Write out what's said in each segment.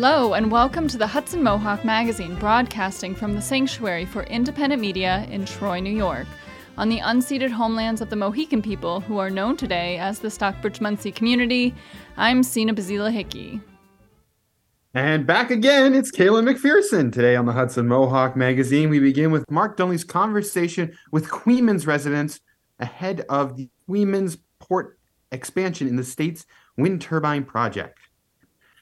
Hello, and welcome to the Hudson Mohawk Magazine, broadcasting from the Sanctuary for Independent Media in Troy, New York, on the unceded homelands of the Mohican people, who are known today as the Stockbridge Munsee community. I'm Sina Bazila Hickey. And back again, it's Kaylin McPherson. Today on the Hudson Mohawk Magazine, we begin with Mark Dunley's conversation with Coeymans residents ahead of the Coeymans port expansion in the state's wind turbine project.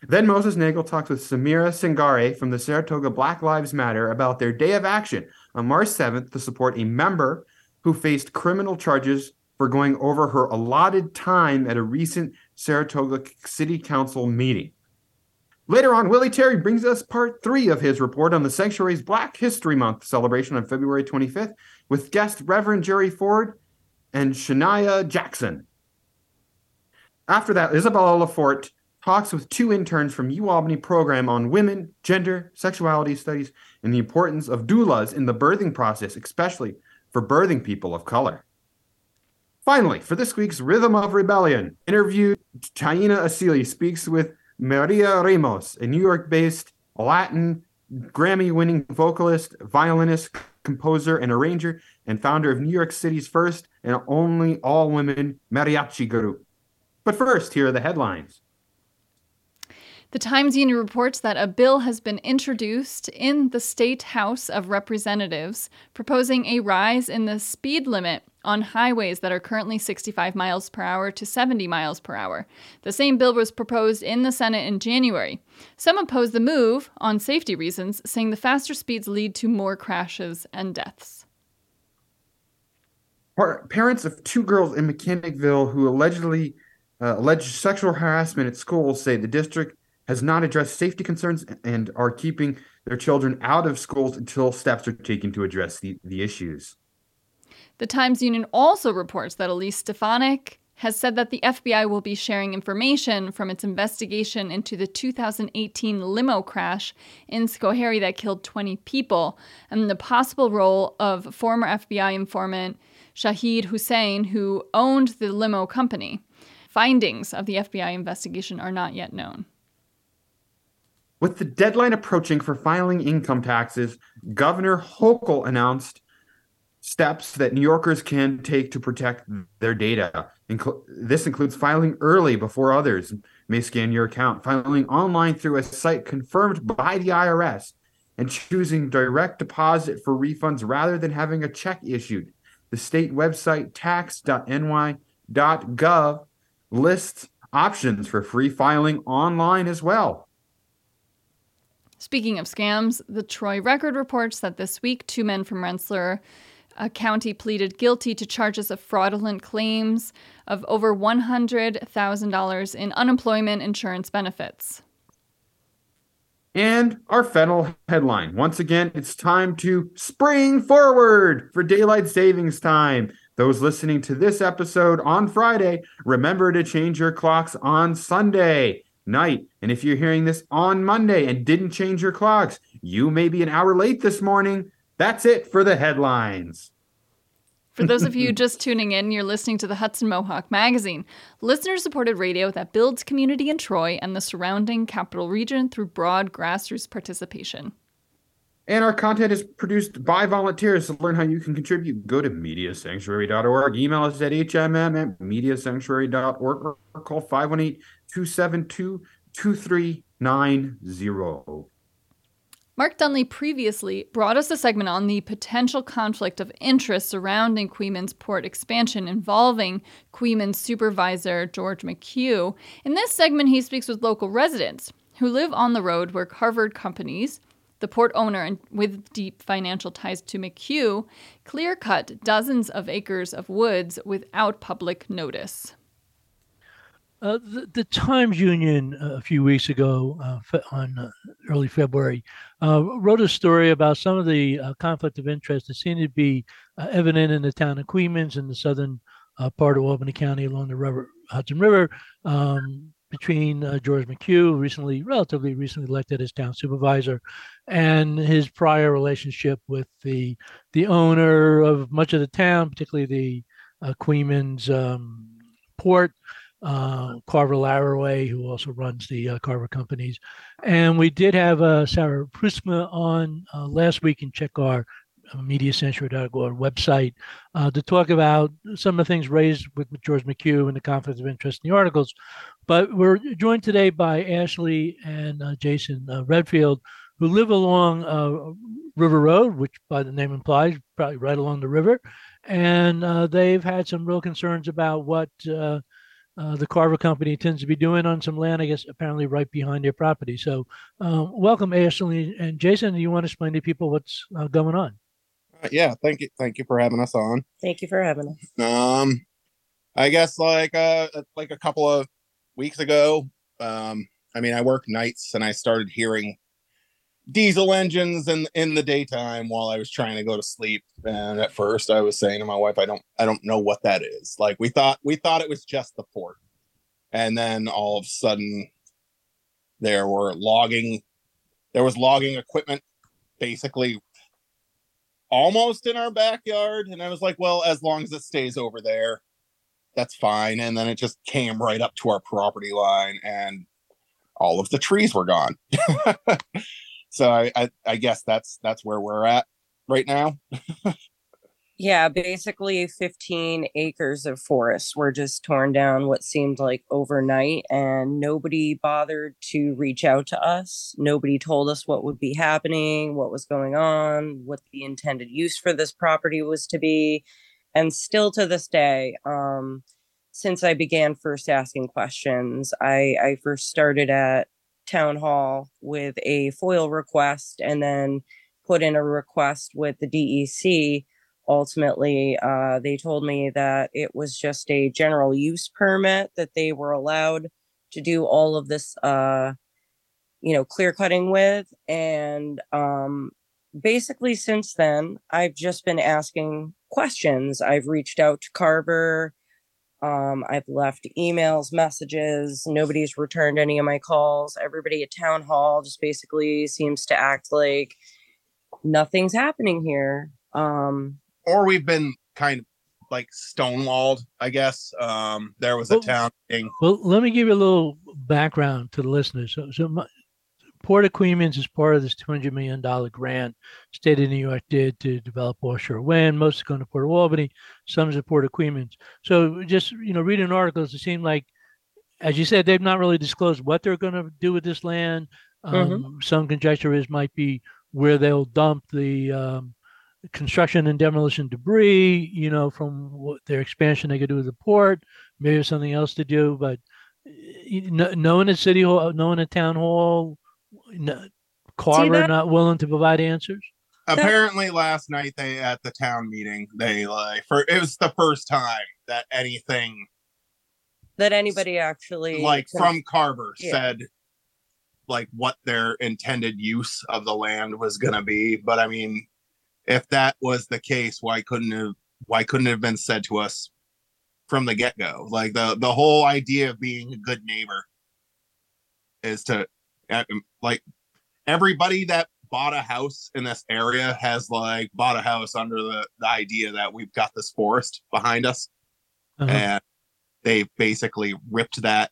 Then Moses Nagel talks with Samira Singare from the Saratoga Black Lives Matter about their day of action on March 7th to support a member who faced criminal charges for going over her allotted time at a recent Saratoga City Council meeting. Later on, Willie Terry brings us part three of his report on the Sanctuary's Black History Month celebration on February 25th with guest Reverend Jerry Ford and Shania Jackson. After that, Isabella Lafort talks with two interns from UAlbany program on women, gender, sexuality studies, and the importance of doulas in the birthing process, especially for birthing people of color. Finally, for this week's Rhythm of Rebellion, interview Taina Asili speaks with Mireya Ramos, a New York-based Latin Grammy-winning vocalist, violinist, composer, and arranger, and founder of New York City's first and only all-women mariachi group. But first, here are the headlines. The Times Union reports that a bill has been introduced in the State House of Representatives proposing a rise in the speed limit on highways that are currently 65 miles per hour to 70 miles per hour. The same bill was proposed in the Senate in January. Some oppose the move on safety reasons, saying the faster speeds lead to more crashes and deaths. Parents of two girls in Mechanicville who allegedly uh, alleged sexual harassment at school say the district has not addressed safety concerns and are keeping their children out of schools until steps are taken to address the, the issues. The Times Union also reports that Elise Stefanik has said that the FBI will be sharing information from its investigation into the 2018 limo crash in Schoharie that killed 20 people and the possible role of former FBI informant Shahed Hussain, who owned the limo company. Findings of the FBI investigation are not yet known. With the deadline approaching for filing income taxes, Governor Hochul announced steps that New Yorkers can take to protect their data. This includes filing early before others may scan your account, filing online through a site confirmed by the IRS, and choosing direct deposit for refunds rather than having a check issued. The state website tax.ny.gov lists options for free filing online as well. Speaking of scams, the Troy Record reports that this week two men from Rensselaer uh, County pleaded guilty to charges of fraudulent claims of over $100,000 in unemployment insurance benefits. And our federal headline. Once again, it's time to spring forward for daylight savings time. Those listening to this episode on Friday, remember to change your clocks on Sunday night. And if you're hearing this on Monday and didn't change your clocks, you may be an hour late this morning. That's it for the headlines. For those of you just tuning in, you're listening to the Hudson Mohawk Magazine, listener supported radio that builds community in Troy and the surrounding capital region through broad grassroots participation. And our content is produced by volunteers. To learn how you can contribute, go to mediasanctuary.org. Email us at hmm at mediasanctuary.org or call 518 272 2390. Mark Dunley previously brought us a segment on the potential conflict of interest surrounding Coeymans port expansion involving Coeymans supervisor George McHugh. In this segment, he speaks with local residents who live on the road where Carver companies, the port owner and with deep financial ties to McHugh, clear cut dozens of acres of woods without public notice. Uh, the, the, Times Union uh, a few weeks ago, uh, on uh, early February, uh, wrote a story about some of the uh, conflict of interest that seemed to be evident in the town of Coeymans in the southern part of Albany County along the river, Hudson River, um, between George McHugh, recently, relatively recently elected as town supervisor, and his prior relationship with the the owner of much of the town, particularly the uh, Coeymans um, port uh, Carver Laraway, who also runs the uh, Carver companies. And we did have uh, Sarah Prusma on uh, last week and check our uh, mediasanctuary.org website uh, to talk about some of the things raised with George McHugh and the conflict of interest in the articles. But we're joined today by Ashley and Jason Redfield, who live along River Road, which by the name implies probably right along the river. And they've had some real concerns about what uh, the Carver Company tends to be doing on some land, I guess, apparently right behind their property. So, um, welcome, Ashley and Jason. Do you want to explain to people what's uh, going on? Uh, yeah, thank you, thank you for having us on. Thank you for having us. Um, I guess like uh like a couple of weeks ago, um, I mean, I work nights and I started hearing diesel engines in in the daytime while I was trying to go to sleep. And at first, I was saying to my wife, "I don't, I don't know what that is." Like we thought, we thought it was just the port, and then all of a sudden, there were logging, there was logging equipment, basically almost in our backyard. And I was like, "Well, as long as it stays over there." That's fine. And then it just came right up to our property line, and all of the trees were gone. so I, I, I guess that's that's where we're at right now. Yeah, basically 15 acres of forest were just torn down what seemed like overnight, and nobody bothered to reach out to us. Nobody told us what would be happening, what was going on, what the intended use for this property was to be. And still to this day, um, since I began first asking questions, I, I first started at town hall with a FOIL request and then put in a request with the DEC. Ultimately, uh, they told me that it was just a general use permit that they were allowed to do all of this, uh, you know, clear cutting with. And um, basically, since then, I've just been asking questions. I've reached out to Carver. Um, I've left emails, messages. Nobody's returned any of my calls. Everybody at town hall just basically seems to act like nothing's happening here. Um, or we've been kind of like stonewalled, I guess. Um, there was a Well- town thing. Well, let me give you a little background to the listeners. So, so my, Port of Coeymans is part of this $200 million grant state of New York did to develop offshore wind. Most is going to Port of Albany, some is at Port of Coeymans. So just, you know, reading articles, it seemed like, as you said, they've not really disclosed what they're going to do with this land. Um, Mhm. Some conjecture is might be where they'll dump the um, construction and demolition debris, you know, from what their expansion they could do with the port. Maybe there's something else to do, but you know, no one at city hall, no one at town hall, no, Carver that- not willing to provide answers. Apparently, last night they at the town meeting, they like for it was the first time that anything that anybody actually like could- from Carver Yeah. said like what their intended use of the land was going to be. But I mean, if that was the case, why couldn't have why couldn't it have been said to us from the get go? Like the the whole idea of being a good neighbor is to like everybody that bought a house in this area has like bought a house under the, the idea that we've got this forest behind us Uh-huh. and they basically ripped that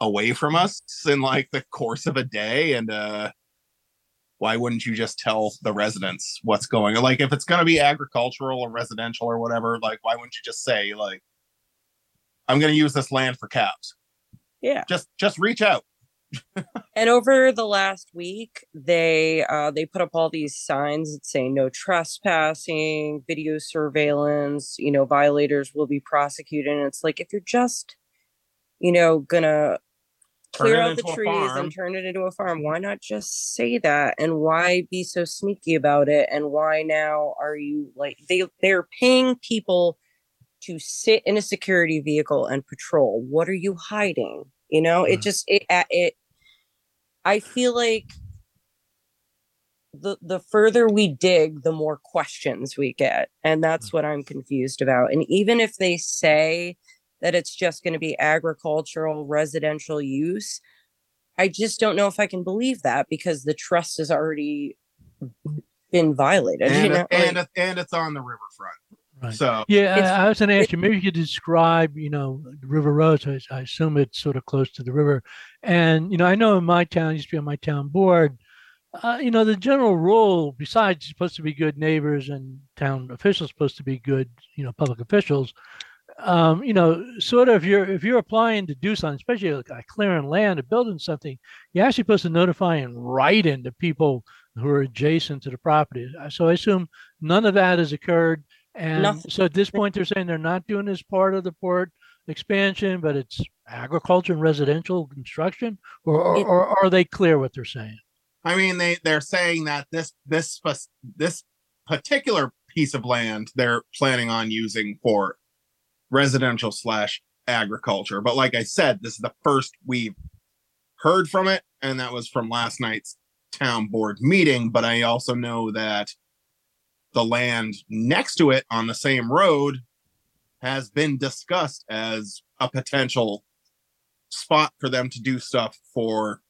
away from us in like the course of a day and uh why wouldn't you just tell the residents what's going on like if it's going to be agricultural or residential or whatever like why wouldn't you just say like i'm going to use this land for cows Yeah. just just reach out And over the last week, they uh, they put up all these signs that say no trespassing, video surveillance. You know, violators will be prosecuted. And it's like if you're just, you know, gonna Turn clear out the trees and turn it into a farm, why not just say that? And why be so sneaky about it? And why now are you like they they're paying people to sit in a security vehicle and patrol? What are you hiding? You know, it Mhm. just it it. I feel like the the further we dig, the more questions we get, and that's what I'm confused about. And even if they say that it's just going to be agricultural residential use, I just don't know if I can believe that because the trust has already been violated. and you know? and and it's on the riverfront. Right. So Yeah, I, I was going to ask you. Maybe you could describe, you know, River Road. So I, I assume it's sort of close to the river. And you know, I know in my town, I used to be on my town board. Uh, you know, the general rule, besides you're supposed to be good neighbors and town officials supposed to be good, you know, public officials. Um, you know, sort of, if you're if you're applying to do something, especially like uh, clearing land or building something, you're actually supposed to notify and write in writing the people who are adjacent to the property. Uh, So I assume none of that has occurred. And Nothing. so at this point, they're saying they're not doing this part of the port expansion, but it's agriculture and residential construction, or, or, It- or are they clear what they're saying? I mean, they they're saying that this this this particular piece of land they're planning on using for residential slash agriculture. But like I said, this is the first we've heard from it, and that was from last night's town board meeting. But I also know that the land next to it on the same road has been discussed as a potential spot for them to do stuff for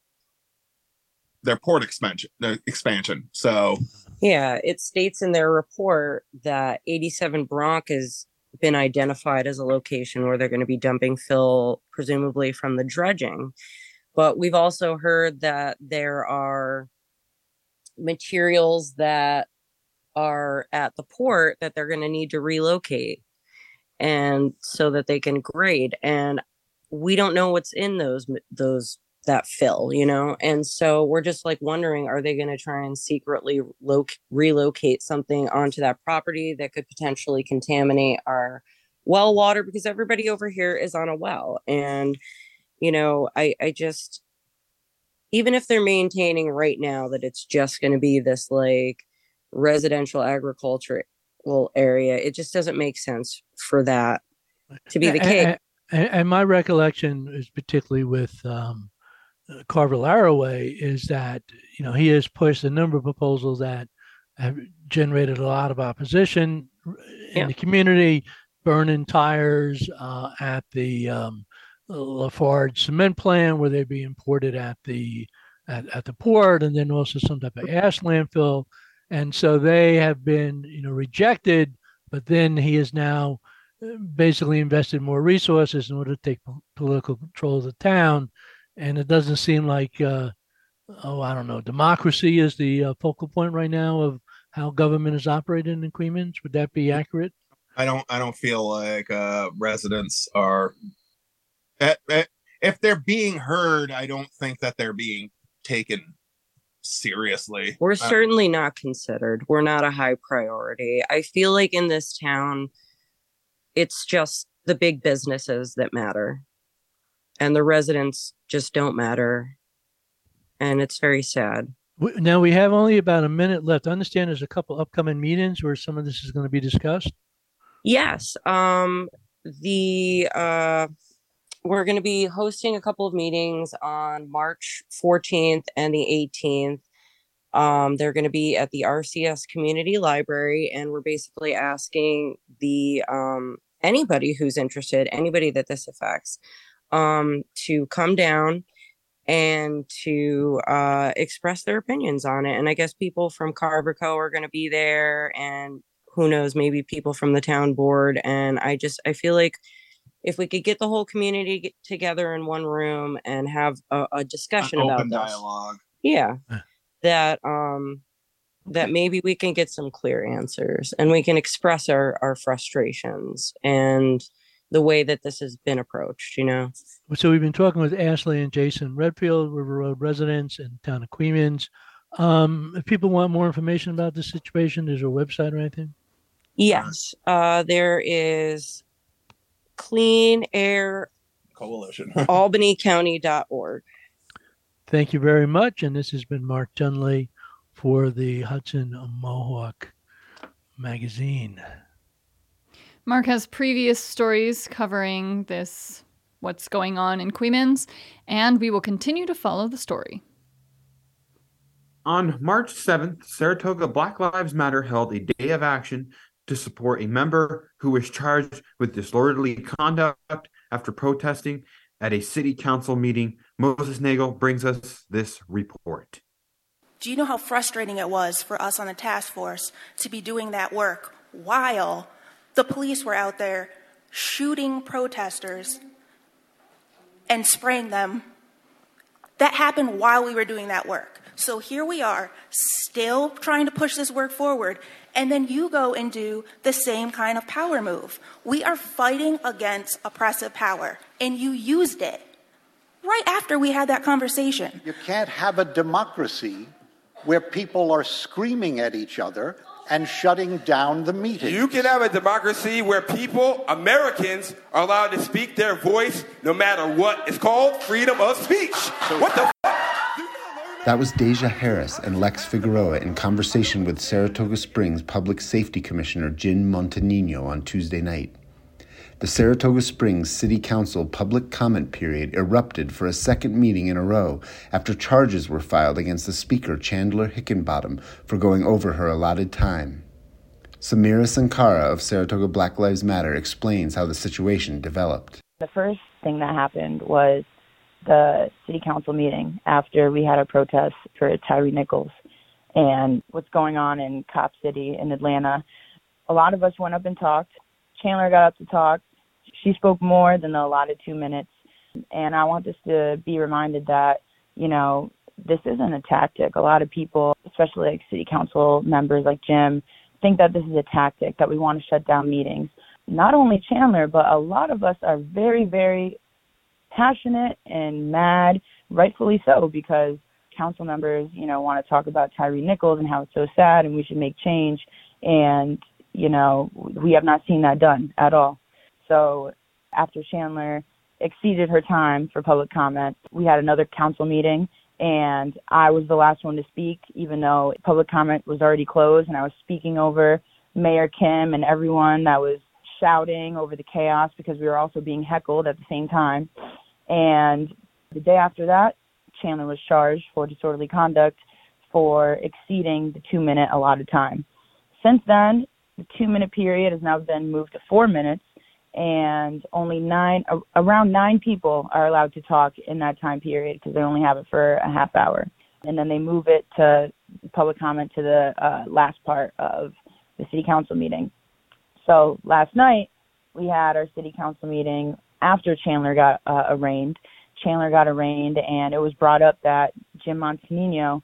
their port expansion the expansion so Yeah, it states in their report that 87 Bronx has been identified as a location where they're going to be dumping fill, presumably from the dredging. But we've also heard that there are materials that are at the port that they're going to need to relocate and so that they can grade and we don't know what's in those those that fill, you know? And so we're just like wondering are they going to try and secretly loc- relocate something onto that property that could potentially contaminate our well water because everybody over here is on a well. And, you know, I, I just, even if they're maintaining right now that it's just going to be this like residential agricultural area, it just doesn't make sense for that to be the case. And, and my recollection is particularly with um, Carver Laraway is that you know he has pushed a number of proposals that have generated a lot of opposition in Yeah. the community, burning tires uh, at the um, Lafarge cement plant where they'd be imported at the at, at the port, and then also some type of ash landfill, and so they have been you know rejected. But then he is now uh, basically invested more resources in order to take political control of the town. And it doesn't seem like, uh, oh, I don't know, democracy is the uh, focal point right now of how government is operating in Coeymans. Would that be accurate? i don't i don't feel like uh residents are eh, eh, if they're being heard i don't think that they're being taken seriously We're certainly not considered. We're not a high priority. I feel like in this town, it's just the big businesses that matter, and the residents just don't matter. And it's very sad. W- Now we have only about a minute left. I understand there's a couple upcoming meetings where some of this is going to be discussed. Yes. Um, the uh, we're going to be hosting a couple of meetings on March 14th and the 18th. Um, they're going to be at the RCS Community Library, and we're basically asking the um, anybody who's interested, anybody that this affects, um, to come down and to uh, express their opinions on it. And I guess people from Carver Co are going to be there, and who knows, maybe people from the town board. And I just I feel like if we could get the whole community together in one room and have a, a an discussion about open this, dialogue yeah, Yeah. that um that maybe we can get some clear answers and we can express our our frustrations and the way that this has been approached. You know. So we've been talking with Ashley and Jason Redfield, River Road residents in the town of Coeymans. Um, if people want more information about this situation, is there a website or anything? Yes, uh, there is clean air coalition albanycounty.org. Thank you very much. And this has been Mark Dunley for the Hudson Mohawk magazine. Mark has previous stories covering this, what's going on in Coeymans, and we will continue to follow the story. On March 7th, Saratoga Black Lives Matter held a day of action to support a member who was charged with disorderly conduct after protesting at a city council meeting. Moses Nagel brings us this report. Do you know how frustrating it was for us on the task force to be doing that work while the police were out there shooting protesters and spraying them? That happened while we were doing that work. So here we are, still trying to push this work forward, and then you go and do the same kind of power move. We are fighting against oppressive power, and you used it right after we had that conversation. You can't have a democracy where people are screaming at each other and shutting down the meeting. You can have a democracy where people, Americans, are allowed to speak their voice no matter what. It's called freedom of speech. So what the that was Deja Harris and Lex Figueroa in conversation with Saratoga Springs Public Safety Commissioner Jim Montagnino on Tuesday night. The Saratoga Springs City Council public comment period erupted for a second meeting in a row after charges were filed against the Speaker Chandler Hickenbottom for going over her allotted time. Samira Sankara of Saratoga Black Lives Matter explains how the situation developed. The first thing that happened was the city council meeting after we had a protest for Tyre Nichols and what's going on in Cop City in Atlanta. A lot of us went up and talked. Chandler got up to talk. She spoke more than the allotted two minutes. And I want us to be reminded that, you know, this isn't a tactic. A lot of people, especially like city council members like Jim, think that this is a tactic, that we want to shut down meetings. Not only Chandler, but a lot of us are very, very passionate and mad, rightfully so, because council members, you know, want to talk about Tyre Nichols and how it's so sad and we should make change. And, you know, we have not seen that done at all. So after Chandler exceeded her time for public comment, we had another council meeting and I was the last one to speak, even though public comment was already closed and I was speaking over Mayor Kim and everyone that was shouting over the chaos because we were also being heckled at the same time. And the day after that, Chandler was charged for disorderly conduct for exceeding the two minute allotted time. Since then, the two minute period has now been moved to four minutes, and only nine, around nine people are allowed to talk in that time period because they only have it for a half hour. And then they move it to public comment to the uh, last part of the city council meeting. So last night, we had our city council meeting after Chandler got uh, arraigned. Chandler got arraigned, and it was brought up that Jim Montagnino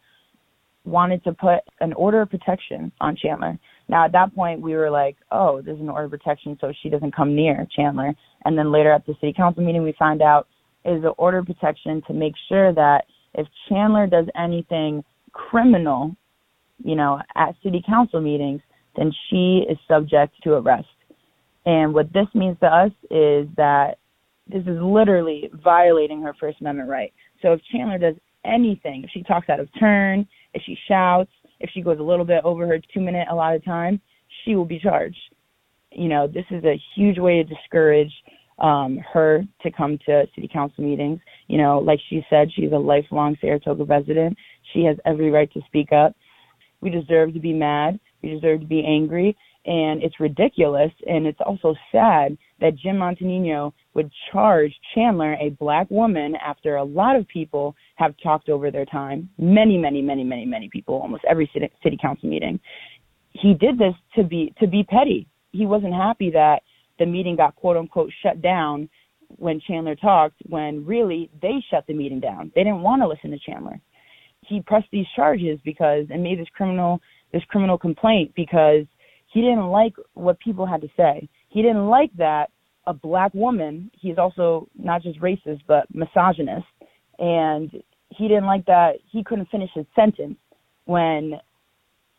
wanted to put an order of protection on Chandler. Now, at that point, we were like, oh, there's an order of protection so she doesn't come near Chandler. And then later at the city council meeting, we find out is an order of protection to make sure that if Chandler does anything criminal, you know, at city council meetings, then she is subject to arrest. And what this means to us is that this is literally violating her First Amendment right. So if Chandler does anything, if she talks out of turn, if she shouts, if she goes a little bit over her two minute allotted time, she will be charged. You know, this is a huge way to discourage um, her to come to city council meetings. You know, like she said, she's a lifelong Saratoga resident. She has every right to speak up. We deserve to be mad. We deserve to be angry. And it's ridiculous. And it's also sad that Jim Montagnino would charge Chandler, a black woman, after a lot of people have talked over their time. Many, many, many, many, many people, almost every city, city council meeting. He did this to be to be petty. He wasn't happy that the meeting got quote unquote shut down when Chandler talked, when really they shut the meeting down. They didn't want to listen to Chandler. He pressed these charges because and made this criminal this criminal complaint because he didn't like what people had to say. He didn't like that a black woman, he's also not just racist, but misogynist. And he didn't like that he couldn't finish his sentence when,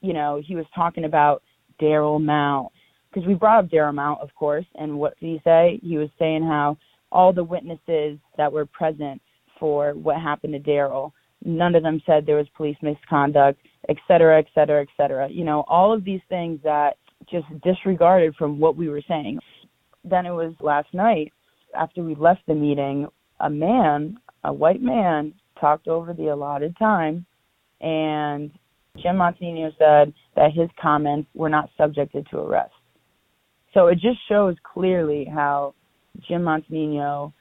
you know, he was talking about Darryl Mount. Because we brought up Darryl Mount, of course, and what did he say? He was saying how all the witnesses that were present for what happened to Darryl, none of them said there was police misconduct, et cetera, et cetera, et cetera. You know, all of these things that just disregarded from what we were saying. Then it was last night after we left the meeting, a man, a white man, talked over the allotted time, and Jim Montagnino said that his comments were not subjected to arrest. So it just shows clearly how Jim Montagnino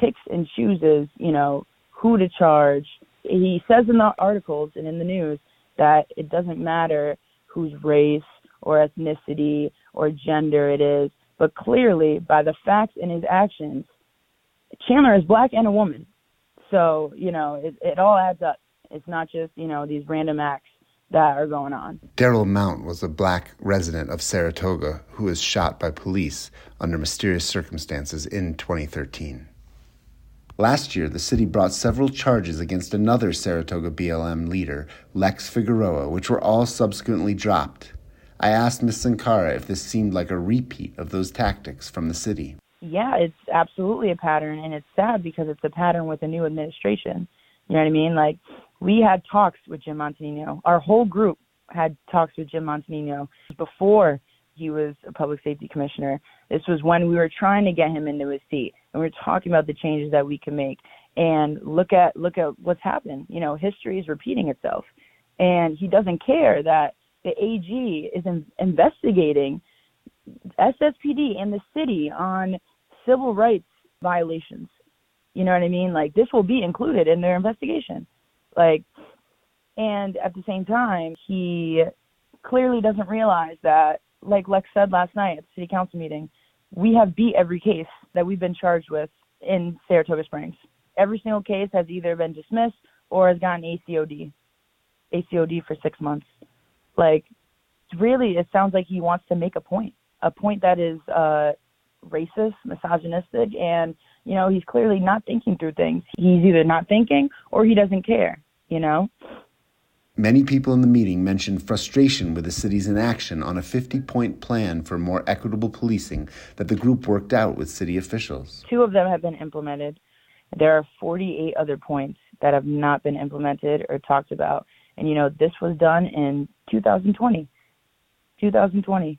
picks and chooses, you know, who to charge, he says in the articles and in the news that it doesn't matter whose race or ethnicity or gender it is, but clearly by the facts and his actions, Chandler is black and a woman. So, you know, it, it all adds up. It's not just, you know, these random acts that are going on. Darryl Mount was a black resident of Saratoga who was shot by police under mysterious circumstances in 2013. Last year, the city brought several charges against another Saratoga BLM leader, Lex Figueroa, which were all subsequently dropped. I asked Ms. Sankara if this seemed like a repeat of those tactics from the city. Yeah, it's absolutely a pattern, and it's sad because it's a pattern with a new administration. You know what I mean? Like, we had talks with Jim Montagnino. Our whole group had talks with Jim Montagnino before he was a public safety commissioner. This was when we were trying to get him into his seat, and we were talking about the changes that we can make. And look at look at what's happened. You know, history is repeating itself, and he doesn't care that the AG is in, investigating SSPD and the city on civil rights violations. You know what I mean? Like this will be included in their investigation. Like, and at the same time, he clearly doesn't realize that like Lex said last night at the city council meeting, we have beat every case that we've been charged with in Saratoga Springs. Every single case has either been dismissed or has gotten ACOD, ACOD for six months. Like, really, it sounds like he wants to make a point, a point that is uh, racist, misogynistic, and you know he's clearly not thinking through things. He's either not thinking or he doesn't care. You know. Many people in the meeting mentioned frustration with the city's inaction on a 50 point plan for more equitable policing that the group worked out with city officials. Two of them have been implemented. There are 48 other points that have not been implemented or talked about. And, you know, this was done in 2020. 2020.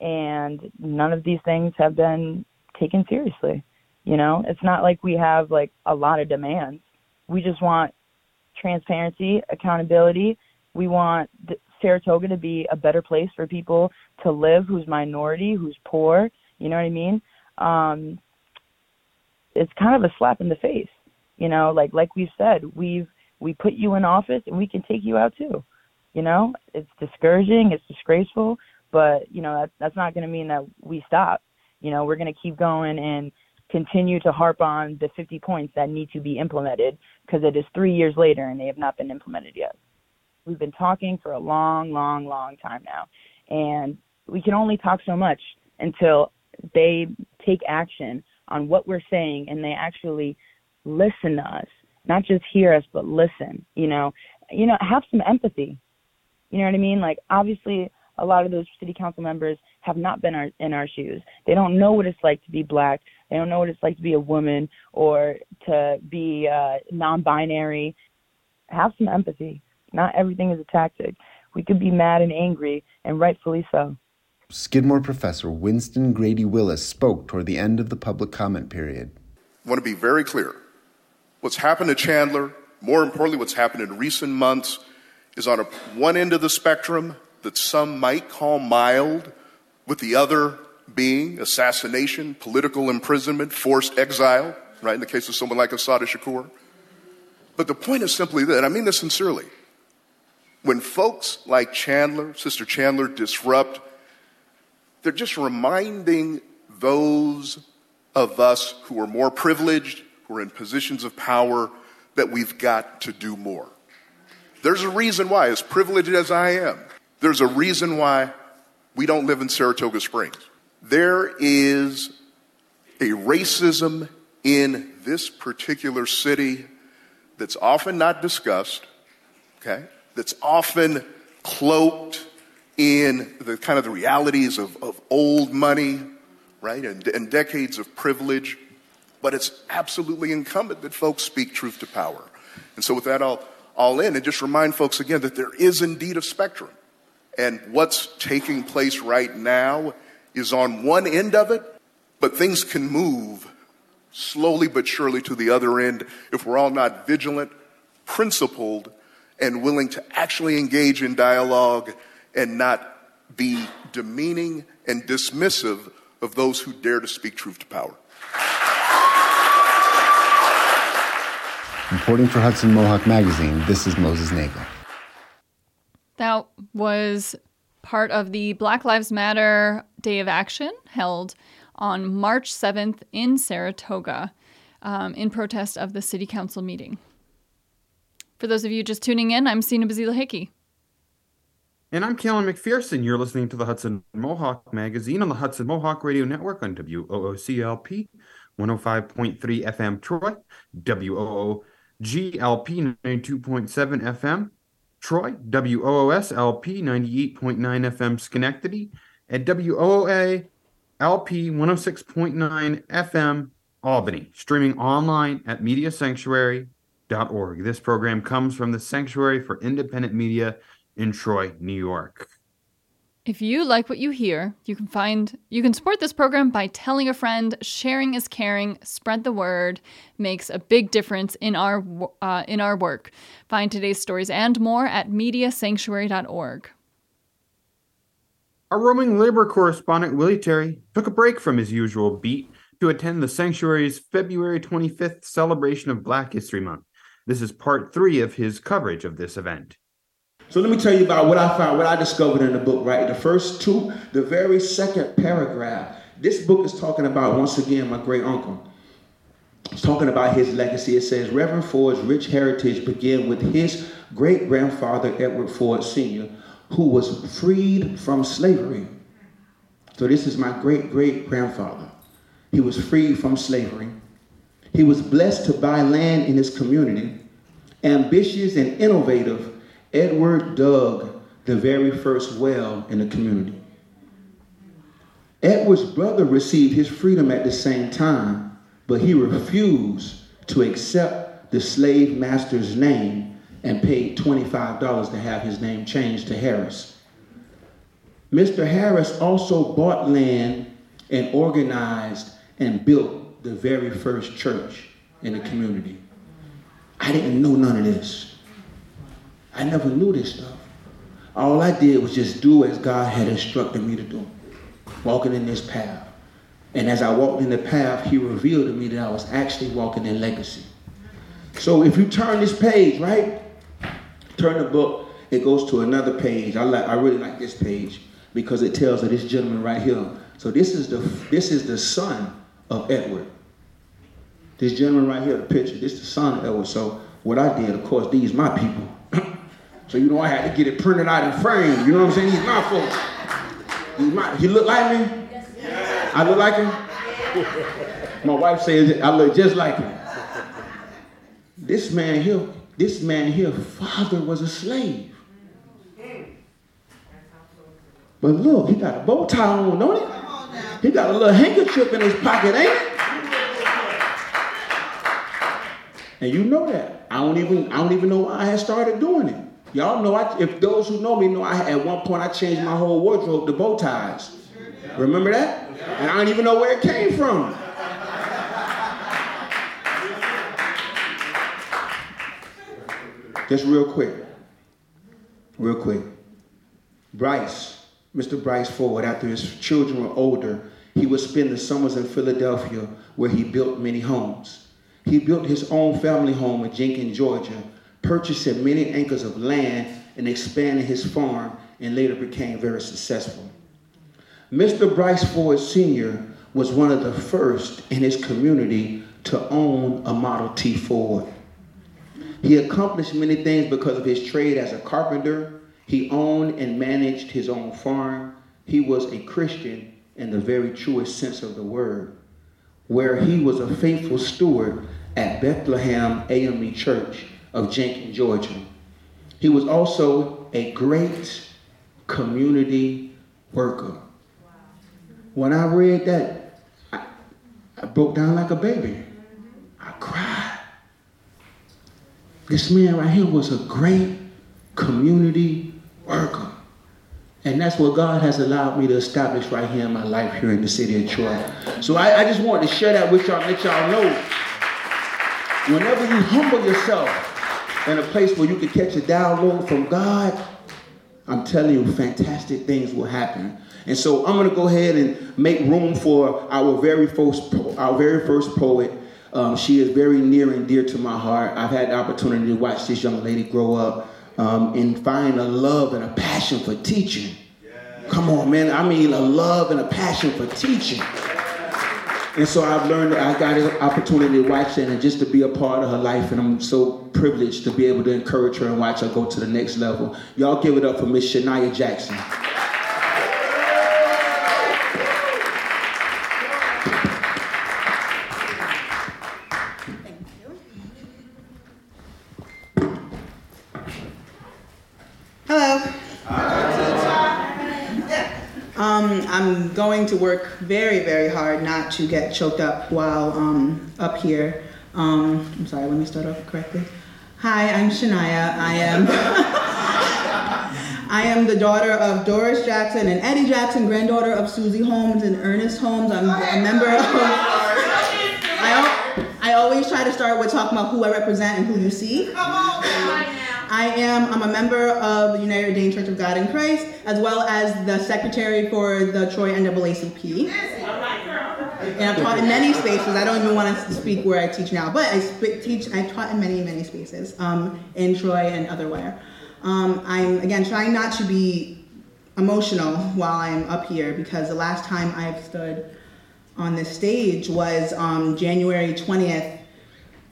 And none of these things have been taken seriously. You know, it's not like we have like a lot of demands. We just want transparency, accountability. We want Saratoga to be a better place for people to live who's minority, who's poor. You know what I mean? Um, it's kind of a slap in the face. You know, like like we've said, we've we put you in office and we can take you out too. You know, it's discouraging, it's disgraceful, but you know that that's not going to mean that we stop. You know, we're going to keep going and continue to harp on the 50 points that need to be implemented because it is three years later and they have not been implemented yet. We've been talking for a long, long, long time now, and we can only talk so much until they take action on what we're saying and they actually listen to us, not just hear us, but listen. You know, you know, have some empathy. You know what I mean? Like, obviously, a lot of those city council members have not been our, in our shoes. They don't know what it's like to be black. They don't know what it's like to be a woman or to be uh, non-binary. Have some empathy. Not everything is a tactic. We could be mad and angry, and rightfully so. Skidmore professor Winston Grady Willis spoke toward the end of the public comment period. I want to be very clear. What's happened to Chandler, more importantly, what's happened in recent months, is on a, one end of the spectrum that some might call mild, with the other being assassination, political imprisonment, forced exile, right, in the case of someone like Assata Shakur. But the point is simply that, I mean this sincerely. When folks like Chandler, Sister Chandler, disrupt, they're just reminding those of us who are more privileged, who are in positions of power, that we've got to do more. There's a reason why, as privileged as I am, there's a reason why we don't live in Saratoga Springs. There is a racism in this particular city that's often not discussed, okay? That's often cloaked in the kind of the realities of, of old money, right? And, and decades of privilege. But it's absolutely incumbent that folks speak truth to power. And so with that all, all in, and just remind folks again that there is indeed a spectrum. And what's taking place right now is on one end of it, but things can move slowly but surely to the other end if we're all not vigilant, principled, and willing to actually engage in dialogue and not be demeaning and dismissive of those who dare to speak truth to power. Reporting for Hudson Mohawk Magazine, this is Moses Nagel. That was part of the Black Lives Matter Day of Action held on March 7th in Saratoga um, in protest of the City Council meeting. For those of you just tuning in, I'm Sina Bazila Hickey. And I'm Kalen McPherson. You're listening to the Hudson Mohawk Magazine on the Hudson Mohawk Radio Network on WOOCLP 105.3 FM Troy, WOOGLP 92.7 FM Troy, WOOS LP 98.9 FM Schenectady, and WOA LP 106.9 FM Albany, streaming online at mediasanctuary.org. This program comes from the Sanctuary for Independent Media in Troy, New York. If you like what you hear, you can find you can support this program by telling a friend. Sharing is caring. Spread the word makes a big difference in our uh, in our work. Find today's stories and more at mediasanctuary.org. Our roaming labor correspondent Willie Terry took a break from his usual beat to attend the sanctuary's February 25th celebration of Black History Month. This is part three of his coverage of this event. So let me tell you about what I found, what I discovered in the book, right? The first two, the very second paragraph. This book is talking about, once again, my great uncle. It's talking about his legacy. It says Reverend Ford's rich heritage began with his great grandfather, Edward Ford Sr., who was freed from slavery. So this is my great great grandfather. He was freed from slavery. He was blessed to buy land in his community. Ambitious and innovative, Edward dug the very first well in the community. Edward's brother received his freedom at the same time, but he refused to accept the slave master's name and paid $25 to have his name changed to Harris. Mr. Harris also bought land and organized and built the very first church in the community. I didn't know none of this. I never knew this stuff. All I did was just do as God had instructed me to do, walking in this path. And as I walked in the path, He revealed to me that I was actually walking in legacy. So if you turn this page, right? Turn the book, it goes to another page. I like I really like this page because it tells of this gentleman right here. So this is the this is the son of Edward. This gentleman right here, the picture, this is the son of Edward. So what I did, of course, these my people. So you know I had to get it printed out and framed. You know what I'm saying? He's my folks. He's my, he look like me? I look like him? My wife says I look just like him. This man here, this man here, father was a slave. But look, he got a bow tie on, don't he? He got a little handkerchief in his pocket, ain't it? And you know that. I don't even I don't even know why I had started doing it. Y'all know, I, if those who know me know, I at one point I changed my whole wardrobe to bow ties. Remember that? And I don't even know where it came from. Just real quick, real quick. Bryce, Mr. Bryce Ford, after his children were older, he would spend the summers in Philadelphia where he built many homes. He built his own family home in Jenkins, Georgia, purchasing many acres of land and expanding his farm and later became very successful. Mr. Bryce Ford Sr. was one of the first in his community to own a Model T Ford. He accomplished many things because of his trade as a carpenter. He owned and managed his own farm. He was a Christian in the very truest sense of the word, where he was a faithful steward at Bethlehem AME Church of Jenkins, Georgia. He was also a great community worker. When I read that, I, I broke down like a baby. I cried. This man right here was a great community worker. And that's what God has allowed me to establish right here in my life here in the city of Troy. So I, I just wanted to share that with y'all, let y'all know. Whenever you humble yourself in a place where you can catch a download from God, I'm telling you, fantastic things will happen. And so I'm going to go ahead and make room for our very first, our very first poet, Um, she is very near and dear to my heart. I've had the opportunity to watch this young lady grow up um, and find a love and a passion for teaching. Come on, man. I mean, a love and a passion for teaching. And so I've learned that I got an opportunity to watch that and just to be a part of her life. And I'm so privileged to be able to encourage her and watch her go to the next level. Y'all give it up for Miss Shania Jackson. Hello. Um, I'm going to work very, very hard not to get choked up while um, up here. Um, I'm sorry, let me start off correctly. Hi, I'm Shania. I am I am the daughter of Doris Jackson and Eddie Jackson, granddaughter of Susie Holmes and Ernest Holmes. I'm a member of. I, I always try to start with talking about who I represent and who you see. I am I'm a member of the United Ordained Church of God in Christ, as well as the secretary for the Troy NAACP. And I've taught in many spaces. I don't even want to speak where I teach now, but I sp- teach. I've taught in many, many spaces um, in Troy and otherwhere. Um, I'm again trying not to be emotional while I'm up here because the last time I've stood on this stage was um, January 20th,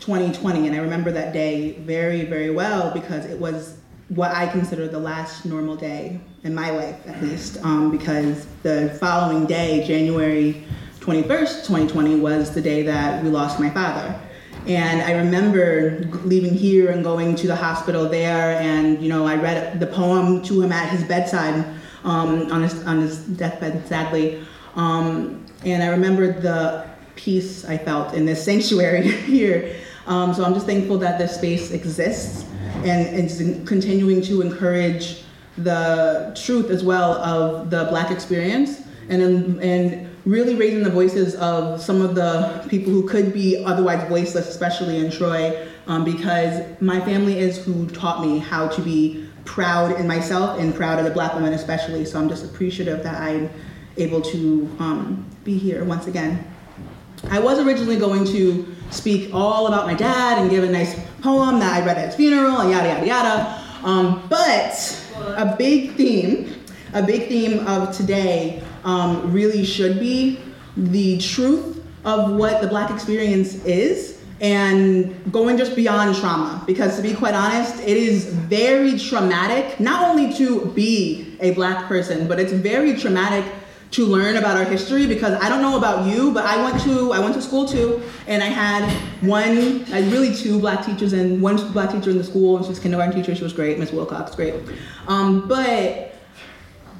2020, and I remember that day very, very well because it was what I consider the last normal day in my life, at least, um, because the following day, January 21st, 2020, was the day that we lost my father. And I remember leaving here and going to the hospital there, and you know, I read the poem to him at his bedside um, on his on his deathbed, sadly. Um, and I remember the peace I felt in this sanctuary here. Um, so I'm just thankful that this space exists and it's continuing to encourage the truth as well of the Black experience and and really raising the voices of some of the people who could be otherwise voiceless, especially in Troy, um, because my family is who taught me how to be proud in myself and proud of the Black women especially. So I'm just appreciative that I'm able to um, be here once again. I was originally going to speak all about my dad and give a nice poem that I read at his funeral and yada yada yada. Um, but a big theme, a big theme of today um, really should be the truth of what the Black experience is and going just beyond trauma. Because to be quite honest, it is very traumatic, not only to be a Black person, but it's very traumatic to learn about our history because I don't know about you, but I went to I went to school too, and I had one, I really two black teachers and one black teacher in the school, and she was kindergarten teacher. She was great, Miss Wilcox, great. Um, but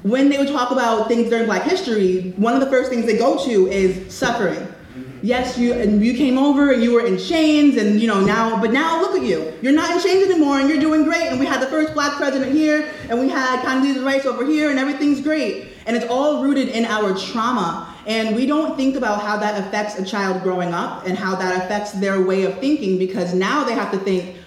when they would talk about things during Black History, one of the first things they go to is suffering. Yes, you and you came over and you were in chains and you know now, but now look at you. You're not in chains anymore and you're doing great. And we had the first black president here and we had Condoleezza Rice over here and everything's great. And it's all rooted in our trauma. And we don't think about how that affects a child growing up and how that affects their way of thinking because now they have to think,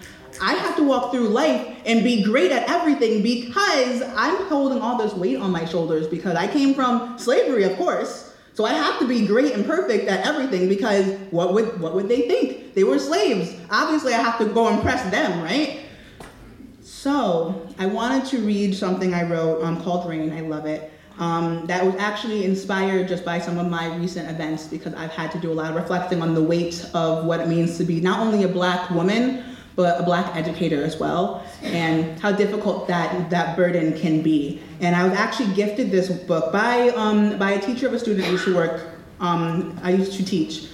I have to walk through life and be great at everything because I'm holding all this weight on my shoulders because I came from slavery, of course. So I have to be great and perfect at everything because what would what would they think? They were slaves. Obviously, I have to go impress them, right? So I wanted to read something I wrote um, called Rain. I love it. Um, that was actually inspired just by some of my recent events because I've had to do a lot of reflecting on the weight of what it means to be not only a black woman, but a black educator as well, and how difficult that, that burden can be. And I was actually gifted this book by, um, by a teacher of a student I used to work, um, I used to teach,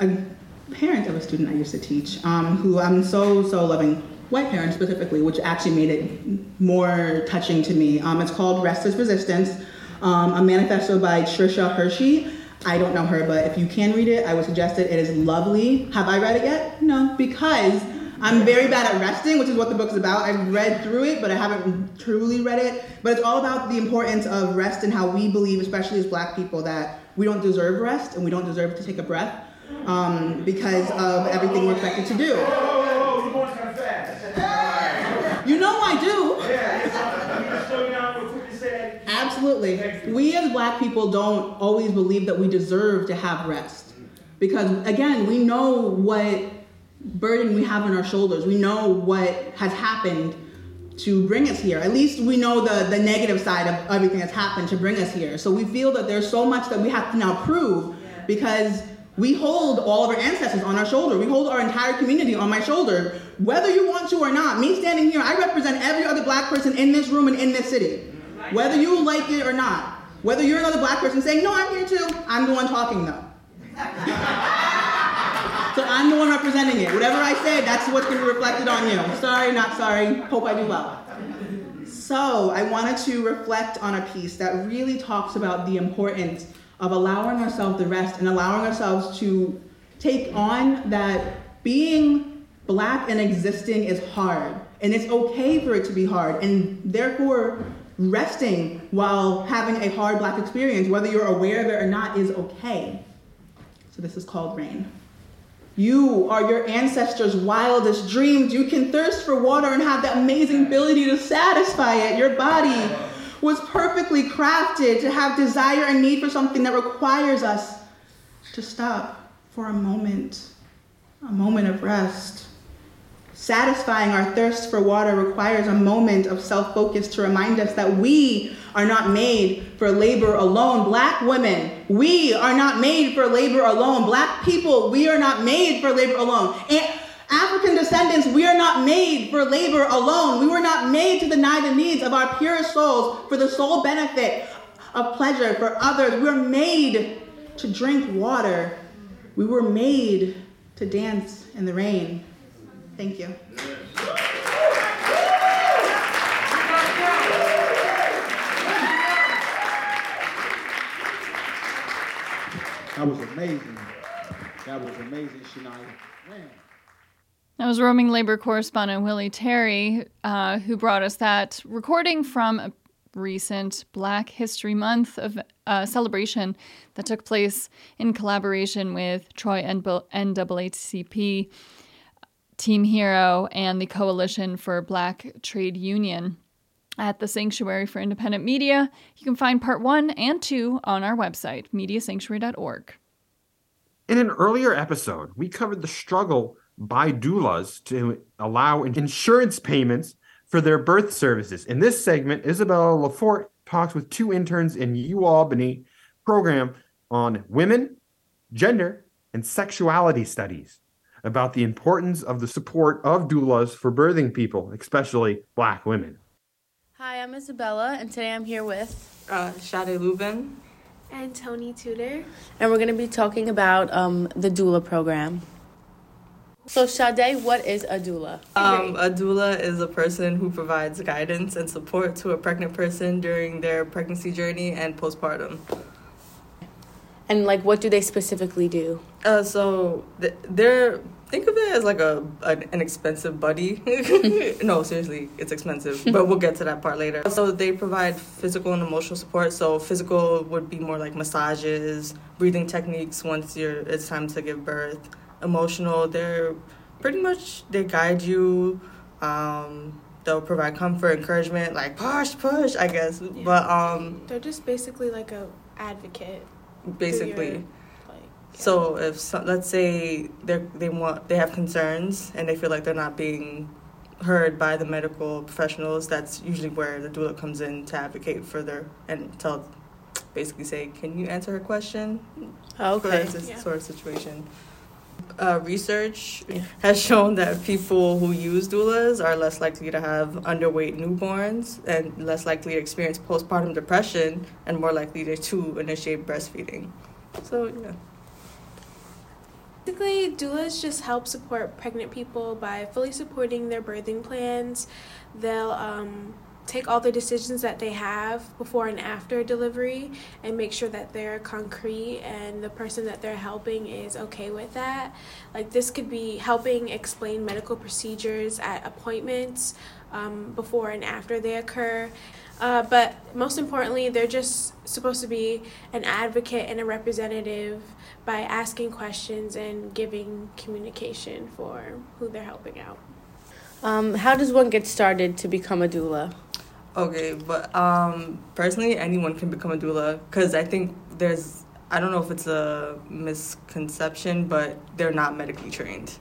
a parent of a student I used to teach, um, who I'm so, so loving, white parents specifically, which actually made it more touching to me. Um, it's called Rest Is Resistance, um, a manifesto by Tricia Hersey. I don't know her, but if you can read it, I would suggest it. It is lovely. Have I read it yet? No, because I'm very bad at resting, which is what the book's about. I've read through it, but I haven't truly read it. But it's all about the importance of rest and how we believe, especially as black people, that we don't deserve rest and we don't deserve to take a breath um, because of everything we're expected to do. You know I do. Absolutely. We as black people don't always believe that we deserve to have rest. Because again, we know what burden we have on our shoulders. We know what has happened to bring us here. At least we know the, the negative side of everything that's happened to bring us here. So we feel that there's so much that we have to now prove because we hold all of our ancestors on our shoulder. We hold our entire community on my shoulder. Whether you want to or not, me standing here, I represent every other black person in this room and in this city. Whether you like it or not. Whether you're another black person saying, no, I'm here too, I'm the one talking though. so I'm the one representing it. Whatever I say, that's what's going to be reflected on you. Sorry, not sorry. Hope I do well. So I wanted to reflect on a piece that really talks about the importance of allowing ourselves the rest and allowing ourselves to take on that being black and existing is hard. And it's okay for it to be hard. And therefore, resting while having a hard black experience, whether you're aware of it or not, is okay. So this is called rain. You are your ancestors' wildest dreams. You can thirst for water and have the amazing ability to satisfy it. Your body was perfectly crafted to have desire and need for something that requires us to stop for a moment, a moment of rest. Satisfying our thirst for water requires a moment of self focus to remind us that we are not made for labor alone. Black women, we are not made for labor alone. Black people, we are not made for labor alone. And African descendants, we are not made for labor alone. We were not made to deny the needs of our purest souls for the sole benefit of pleasure for others. We were made to drink water. We were made to dance in the rain. Thank you. That was amazing. That was amazing, Shania. Man. That was roaming labor correspondent Willie Terry, uh, who brought us that recording from a recent Black History Month of uh, celebration that took place in collaboration with Troy and NAACP, Team Hero, and the Coalition for Black Trade Union at the Sanctuary for Independent Media. You can find part one and two on our website, mediasanctuary.org. In an earlier episode, we covered the struggle by doulas to allow insurance payments for their birth services. In this segment, Isabella Lafort talks with two interns in UAlbany program on women, gender, and sexuality studies about the importance of the support of doulas for birthing people, especially black women. Hi, I'm Isabella, and today I'm here with uh, Sade Lubin and Tony Tudor. And we're going to be talking about um, the doula program. So, Sade, what is a doula? Um, a doula is a person who provides guidance and support to a pregnant person during their pregnancy journey and postpartum. And, like, what do they specifically do? Uh, so, they're think of it as like a an, an expensive buddy. no, seriously, it's expensive, but we'll get to that part later. So they provide physical and emotional support. So physical would be more like massages, breathing techniques once you're it's time to give birth. Emotional, they're pretty much they guide you. Um, they'll provide comfort, encouragement, like push, push, I guess. Yeah. But um, they're just basically like a advocate. Basically so if so, let's say they they want they have concerns and they feel like they're not being heard by the medical professionals, that's usually where the doula comes in to advocate for their and tell basically say, can you answer her question? Okay. For this yeah. sort of situation. Uh, research has shown that people who use doulas are less likely to have underweight newborns and less likely to experience postpartum depression and more likely to, to initiate breastfeeding. So, yeah. Basically, doulas just help support pregnant people by fully supporting their birthing plans. They'll um, take all the decisions that they have before and after delivery and make sure that they're concrete and the person that they're helping is okay with that. Like, this could be helping explain medical procedures at appointments um, before and after they occur. Uh, but most importantly, they're just supposed to be an advocate and a representative by asking questions and giving communication for who they're helping out. Um, how does one get started to become a doula? Okay, but um, personally, anyone can become a doula because I think there's I don't know if it's a misconception, but they're not medically trained.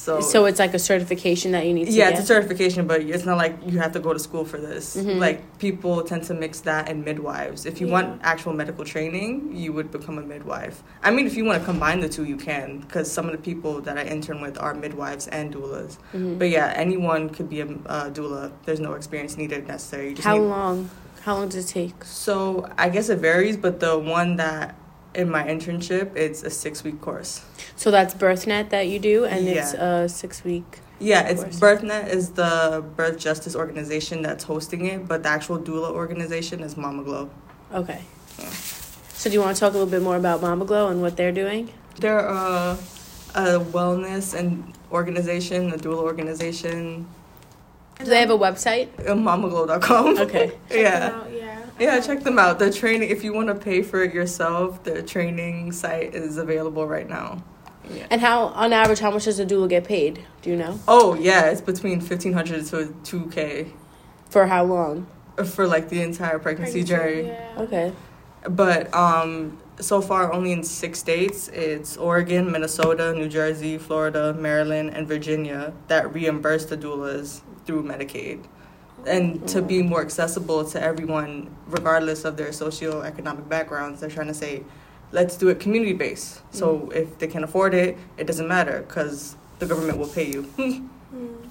So So it's like a certification that you need to yeah, get. it's a certification, but it's not like you have to go to school for this. Mhm. Like people tend to mix that and midwives. If you want actual medical training, you would become a midwife. I mean, if you want to combine the two, you can, because some of the people that I intern with are midwives and doulas. Mhm. But yeah, anyone could be a uh, doula. There's no experience needed necessary. You just How need- long? How long does it take? So I guess it varies, but the one that in my internship, it's a six week course. So that's BirthNet that you do, and it's a six week. Yeah, it's course. BirthNet is the birth justice organization that's hosting it, but the actual doula organization is Mama Glow. Okay. Yeah. So do you want to talk a little bit more about Mama Glow and what they're doing? They're a, a wellness and organization, a doula organization. Do they have a website? Uh, mamaglow.com. Okay. yeah. Yeah. Yeah, check them out. The training, if you want to pay for it yourself, the training site is available right now. Yeah. And how, on average, how much does a doula get paid? Do you know? Oh yeah, it's between fifteen hundred to two k. For how long? For like the entire pregnancy, journey. Okay. But um, so far only in six states. It's Oregon, Minnesota, New Jersey, Florida, Maryland, and Virginia that reimburse the doulas through Medicaid. And to be more accessible to everyone, regardless of their socioeconomic backgrounds, they're trying to say, let's do it community based. So if they can't afford it, it doesn't matter because the government will pay you. Mm.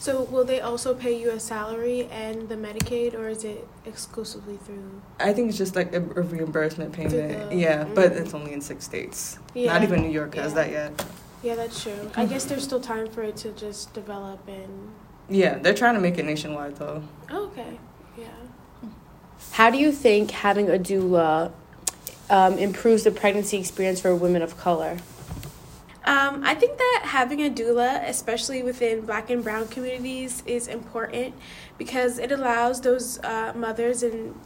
So will they also pay you a salary and the Medicaid, or is it exclusively through? I think it's just like a, a reimbursement payment. the- yeah, but mm. it's only in six states. Yeah. Not even New York has that yet. Yeah, that's true. I guess there's still time for it to just develop and. Yeah, they're trying to make it nationwide though. Oh, okay. Yeah. How do you think having a doula um, improves the pregnancy experience for women of color? Um, I think that having a doula, especially within black and brown communities, is important because it allows those uh, mothers and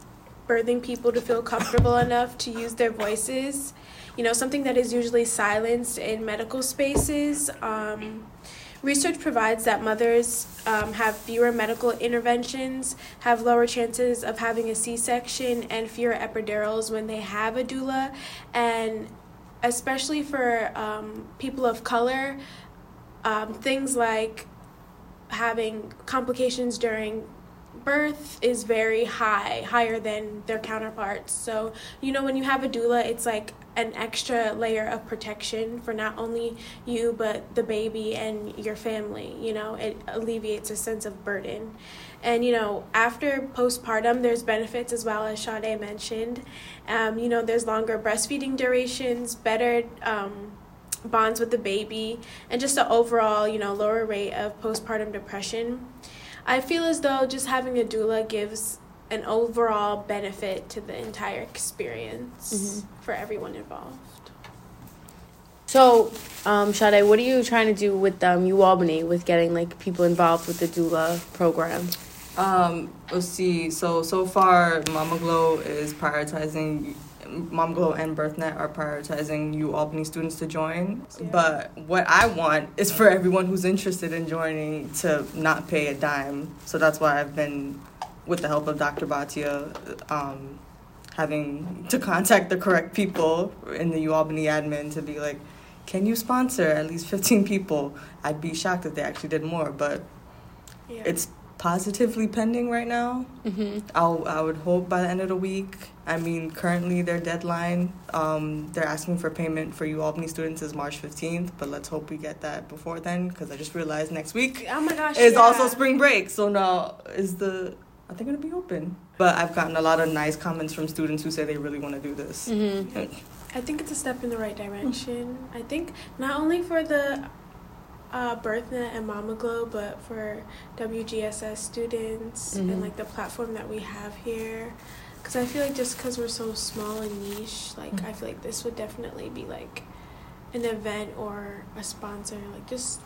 birthing people to feel comfortable enough to use their voices. You know, something that is usually silenced in medical spaces. Um, research provides that mothers um, have fewer medical interventions, have lower chances of having a C section, and fewer epidurals when they have a doula. And especially for um, people of color, um, things like having complications during birth is very high, higher than their counterparts. So, you know, when you have a doula, it's like an extra layer of protection for not only you, but the baby and your family. You know, it alleviates a sense of burden. And, you know, after postpartum, there's benefits as well, as Sade mentioned. Um, you know, there's longer breastfeeding durations, better um, bonds with the baby, and just an overall, you know, lower rate of postpartum depression. I feel as though just having a doula gives an overall benefit to the entire experience Mhm. for everyone involved. So, um, Sade, what are you trying to do with um, UAlbany with getting like people involved with the doula program? Um, let's see. So so far, Mama Glow is prioritizing. Mama Glow and BirthNet are prioritizing UAlbany students to join. But what I want is for everyone who's interested in joining to not pay a dime. So that's why I've been, with the help of Dr. Bhatia, um, having to contact the correct people in the UAlbany admin to be like, can you sponsor at least 15 people? I'd be shocked if they actually did more, but Yeah. it's positively pending right now. Mm-hmm. I'll, I would hope by the end of the week. I mean, currently their deadline, um, they're asking for payment for UAlbany students is March 15th, but let's hope we get that before then because I just realized next week Oh my gosh. is yeah. also spring break. So now is the, are they going to be open? But I've gotten a lot of nice comments from students who say they really want to do this. Mm-hmm. I think it's a step in the right direction. I think not only for the uh, BirthNet and Mama Glow, but for WGSS students Mhm. and like the platform that we have here. Because I feel like just because we're so small and niche, like I feel like this would definitely be like an event or a sponsor, like just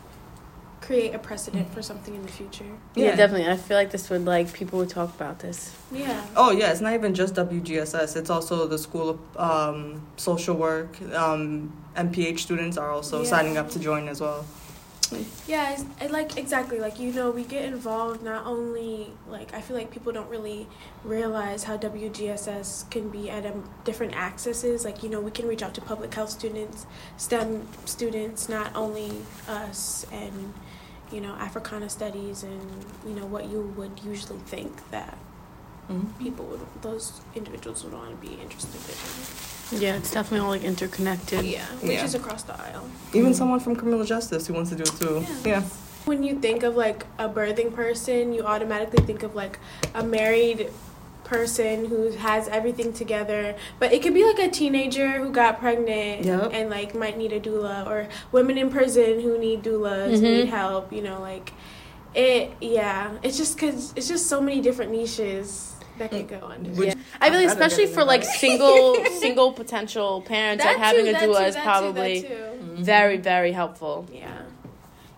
create a precedent for something in the future. Yeah. Yeah. definitely. I feel like this would like people would talk about this. Yeah. Oh yeah, it's not even just WGSS. It's also the School of um, Social Work. Um, MPH students are also Yeah. signing up to join as well. Yeah, it's, it, like exactly like you know we get involved not only like I feel like people don't really realize how WGSS can be at a different accesses like you know we can reach out to public health students, STEM students, not only us and you know Africana studies and you know what you would usually think that mm-hmm. people would those individuals would want to be interested in. Yeah, it's definitely all like interconnected. Yeah, which Yeah. is across the aisle. Even someone from criminal justice who wants to do it too. Yeah. When you think of like a birthing person, you automatically think of like a married person who has everything together. But it could be like a teenager who got pregnant Yep. and like might need a doula or women in prison who need doulas, Mhm. need help, you know, like it yeah, it's just cuz it's just so many different niches that could go under. Yeah. I feel like especially for like single single potential parents, That like having too, a that doula too, is that too, probably too. very very helpful. Yeah.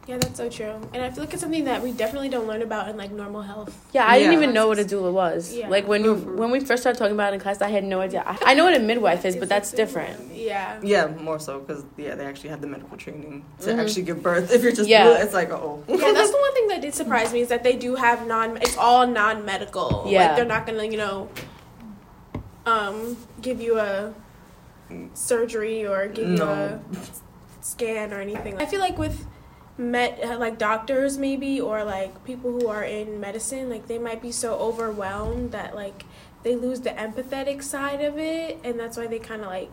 Yeah, that's so true. And I feel like it's something that we definitely don't learn about in like normal health. Yeah, I didn't even know what a doula was. Yeah. Like when you when we first started talking about it in class, I had no idea. I, I know what a midwife is, but that's different. Yeah. Yeah, more so because yeah, they actually have the medical training to Mhm. actually give birth. If you're just Yeah. yeah. it's like oh. yeah, that's the one thing that did surprise me is that they do have non. It's all non-medical. Yeah. like they're not gonna, you know, um, give you a surgery or give you a scan or anything. I feel like with med, uh, like doctors maybe or like people who are in medicine, like they might be so overwhelmed that like they lose the empathetic side of it, and that's why they kind of like,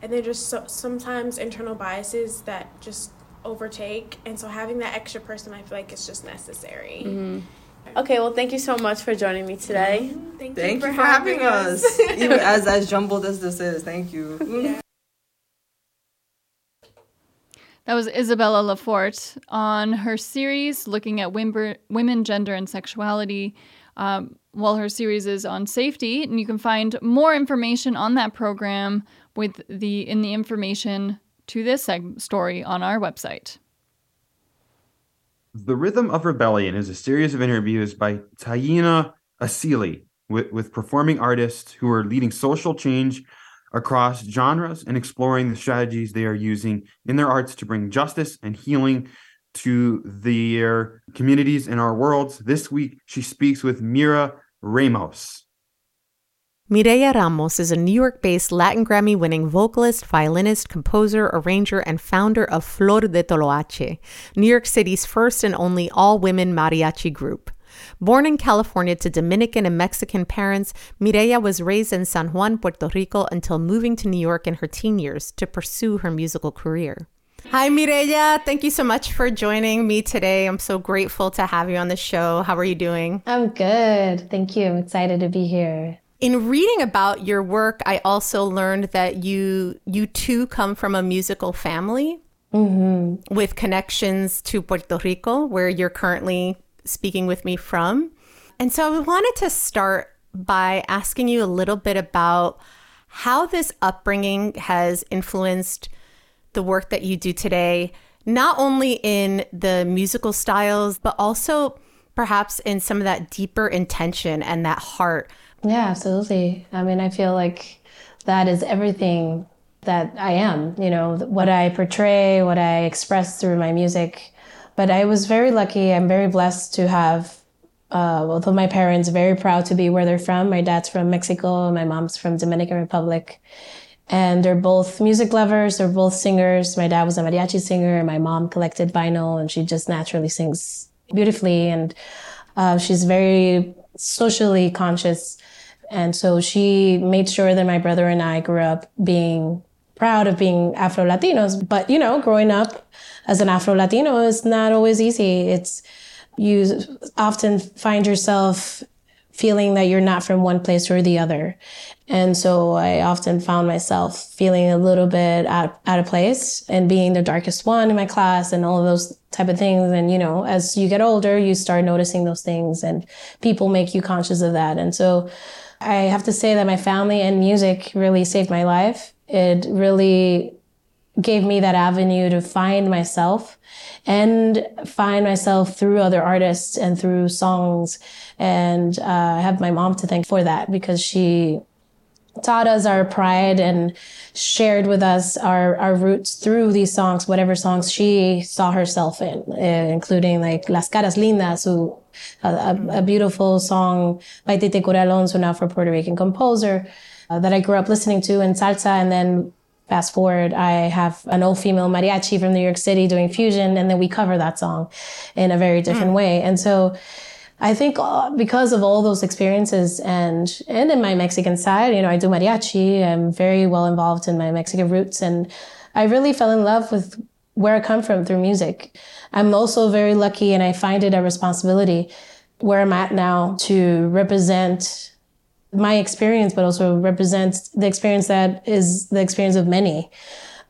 and they're just so, sometimes internal biases that just overtake, and so having that extra person, I feel like it's just necessary. Mhm. Okay, well, thank you so much for joining me today. Thank, Thank you for having us. Even as as jumbled as this is, thank you. That was Isabella Laforte on her series looking at wimber- women, gender, and sexuality. Um, well, her series is on safety, and you can find more information on that program with the in the information to this seg- story on our website. The Rhythm of Rebellion is a series of interviews by Taina Asili with, with performing artists who are leading social change across genres and exploring the strategies they are using in their arts to bring justice and healing to their communities and our worlds. This week, she speaks with Mireya Ramos. Mireya Ramos is a New York based Latin Grammy winning vocalist, violinist, composer, arranger, and founder of Flor de Toloache, New York City's first and only all women mariachi group. Born in California to Dominican and Mexican parents, Mireya was raised in San Juan, Puerto Rico until moving to New York in her teen years to pursue her musical career. Hi, Mireya. Thank you so much for joining me today. I'm so grateful to have you on the show. How are you doing? I'm good. Thank you. I'm excited to be here. In reading about your work, I also learned that you you too come from a musical family mm-hmm. with connections to Puerto Rico, where you're currently speaking with me from. And so I wanted to start by asking you a little bit about how this upbringing has influenced the work that you do today, not only in the musical styles, but also perhaps in some of that deeper intention and that heart Yeah, absolutely. I mean, I feel like that is everything that I am, you know, what I portray, what I express through my music. But I was very lucky. I'm very blessed to have, uh, both of my parents very proud to be where they're from. My dad's from Mexico, my mom's from Dominican Republic. And they're both music lovers. They're both singers. My dad was a mariachi singer, my mom collected vinyl, and she just naturally sings beautifully. And uh, she's very socially conscious. And so she made sure that my brother and I grew up being proud of being Afro Latinos. But, you know, growing up as an Afro Latino is not always easy. It's, you often find yourself feeling that you're not from one place or the other. And so I often found myself feeling a little bit out, out of place and being the darkest one in my class and all of those type of things. And, you know, as you get older, you start noticing those things and people make you conscious of that. And so I have to say that my family and music really saved my life. It really gave me that avenue to find myself and find myself through other artists and through songs. And uh, I have my mom to thank for that because she taught us our pride and shared with us our, our roots through these songs, whatever songs she saw herself in, uh, including like Las Caras Lindas, who, a, a, a beautiful song by Tite Curet Alonso, an Afro Puerto Rican composer uh, that I grew up listening to in salsa. And then fast forward, I have an old female mariachi from New York City doing fusion, and then we cover that song in a very different mm. way. And so, I think uh, because of all those experiences and and in my Mexican side, you know, I do mariachi. I'm very well involved in my Mexican roots, and I really fell in love with where I come from through music. I'm also very lucky, and I find it a responsibility where I'm at now to represent my experience, but also represents the experience that is the experience of many.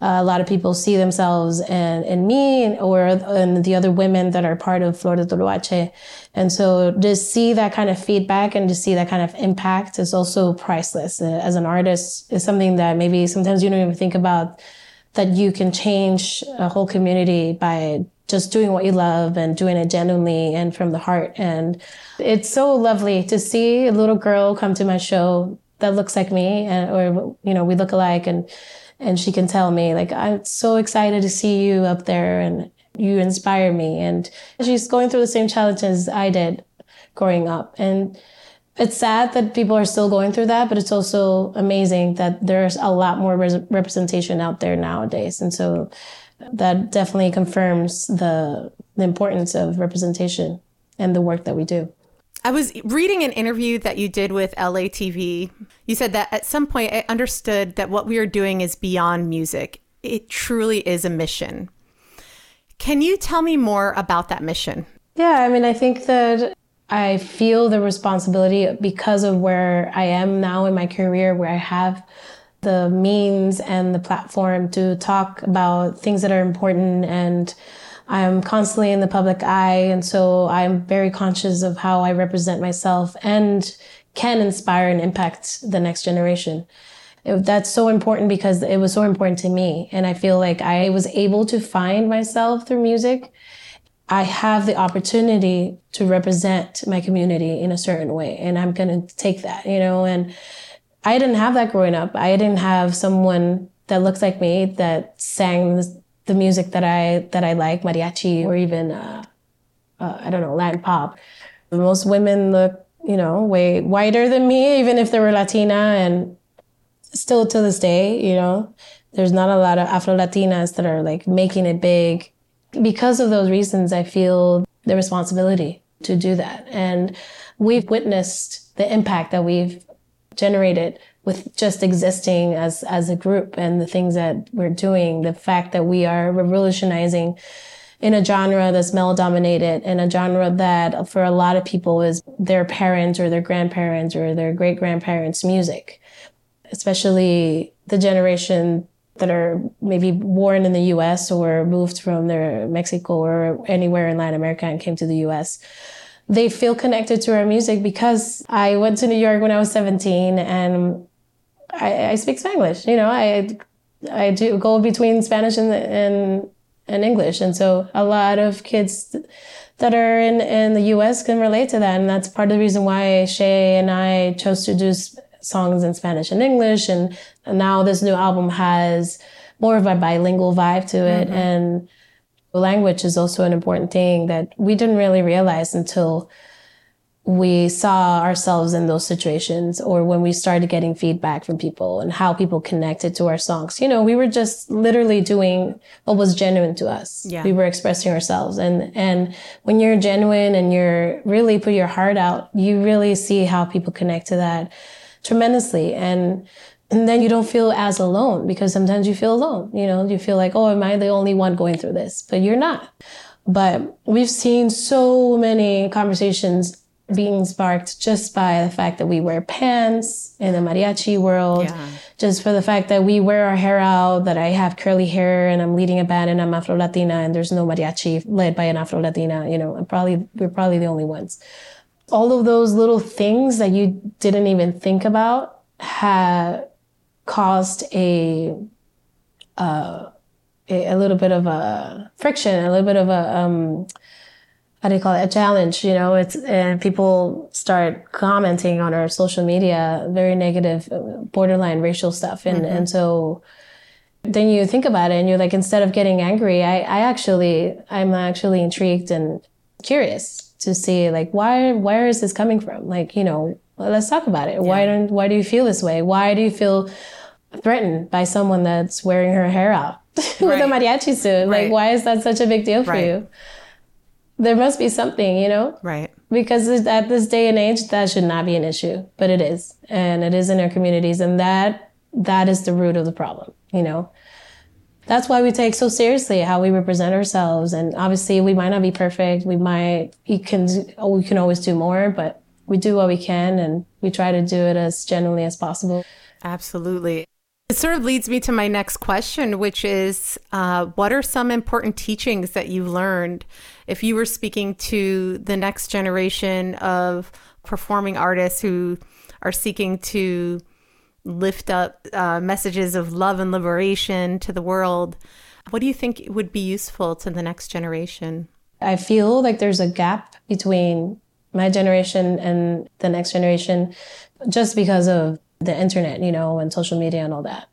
Uh, a lot of people see themselves in, in me or in the other women that are part of Flor de Toloache. And so to see that kind of feedback and to see that kind of impact is also priceless. Uh, as an artist is something that maybe sometimes you don't even think about that you can change a whole community by just doing what you love and doing it genuinely and from the heart. And it's so lovely to see a little girl come to my show that looks like me and, or, you know, we look alike and and she can tell me like i'm so excited to see you up there and you inspire me. And she's going through the same challenges i did growing up. And it's sad that people are still going through that but it's also amazing that there's a lot more res- representation out there nowadays. And so that definitely confirms the the importance of representation and the work that we do I was reading an interview that you did with LATV. You said that at some point I understood that what we are doing is beyond music. It truly is a mission. Can you tell me more about that mission? Yeah, I mean, I think that I feel the responsibility because of where I am now in my career, where I have the means and the platform to talk about things that are important and I'm constantly in the public eye. And so I'm very conscious of how I represent myself and can inspire and impact the next generation. It, that's so important because it was so important to me. And I feel like I was able to find myself through music. I have the opportunity to represent my community in a certain way. And I'm going to take that, you know, and I didn't have that growing up. I didn't have someone that looks like me that sang the music that I that I like, mariachi or even uh, uh, I don't know Latin pop. Most women look, you know, way whiter than me, even if they were Latina, and still to this day, you know, there's not a lot of Afro Latinas that are like making it big. Because of those reasons, I feel the responsibility to do that, and we've witnessed the impact that we've generated with just existing as as a group and the things that we're doing. The fact that we are revolutionizing in a genre that's male dominated in a genre that for a lot of people is their parents or their grandparents or their great grandparents music. Especially the generation that are maybe born in the US or moved from their Mexico or anywhere in Latin America and came to the US they feel connected to our music because I went to New York when I was 17 and I, I speak Spanish. You know, I I do go between Spanish and and and English, and so a lot of kids that are in in the U.S. can relate to that, and that's part of the reason why Shae and I chose to do songs in Spanish and English, and now this new album has more of a bilingual vibe to it, mm-hmm. and language is also an important thing that we didn't really realize until we saw ourselves in those situations or when we started getting feedback from people and how people connected to our songs. You know, we were just literally doing what was genuine to us. Yeah. We were expressing ourselves. And, and when you're genuine and you're really put your heart out, you really see how people connect to that tremendously. And, and then you don't feel as alone because sometimes you feel alone. You know, you feel like, oh, am I the only one going through this? But you're not. But we've seen so many conversations being sparked just by the fact that we wear pants in the mariachi world, yeah. just for the fact that we wear our hair out, that I have curly hair and I'm leading a band and I'm Afro Latina and there's no mariachi led by an Afro Latina, you know, probably, we're probably the only ones. All of those little things that you didn't even think about have caused a, uh, a, a little bit of a friction, a little bit of a, um, how do you call it? A challenge you know? It's and people start commenting on our social media very negative borderline racial stuff. And Mhm. and so then you think about it and you're like instead of getting angry i i actually i'm actually intrigued and curious to see like why where is this coming from? Like you know let's talk about it. Why don't why do you feel this way? Why do you feel threatened by someone that's wearing her hair out with a mariachi suit. Like why is that such a big deal for Right. you? There must be something you know? Right. because at this day and age that should not be an issue but it is. And it is in our communities and that that is the root of the problem you know? That's why we take so seriously how we represent ourselves and obviously we might not be perfect. We might we can we can always do more but we do what we can and we try to do it as genuinely as possible. Absolutely. It sort of leads me to my next question, which is uh, what are some important teachings that you learned if you were speaking to the next generation of performing artists who are seeking to lift up uh, messages of love and liberation to the world? What do you think would be useful to the next generation? I feel like there's a gap between my generation and the next generation just because of the internet, you know, and social media and all that.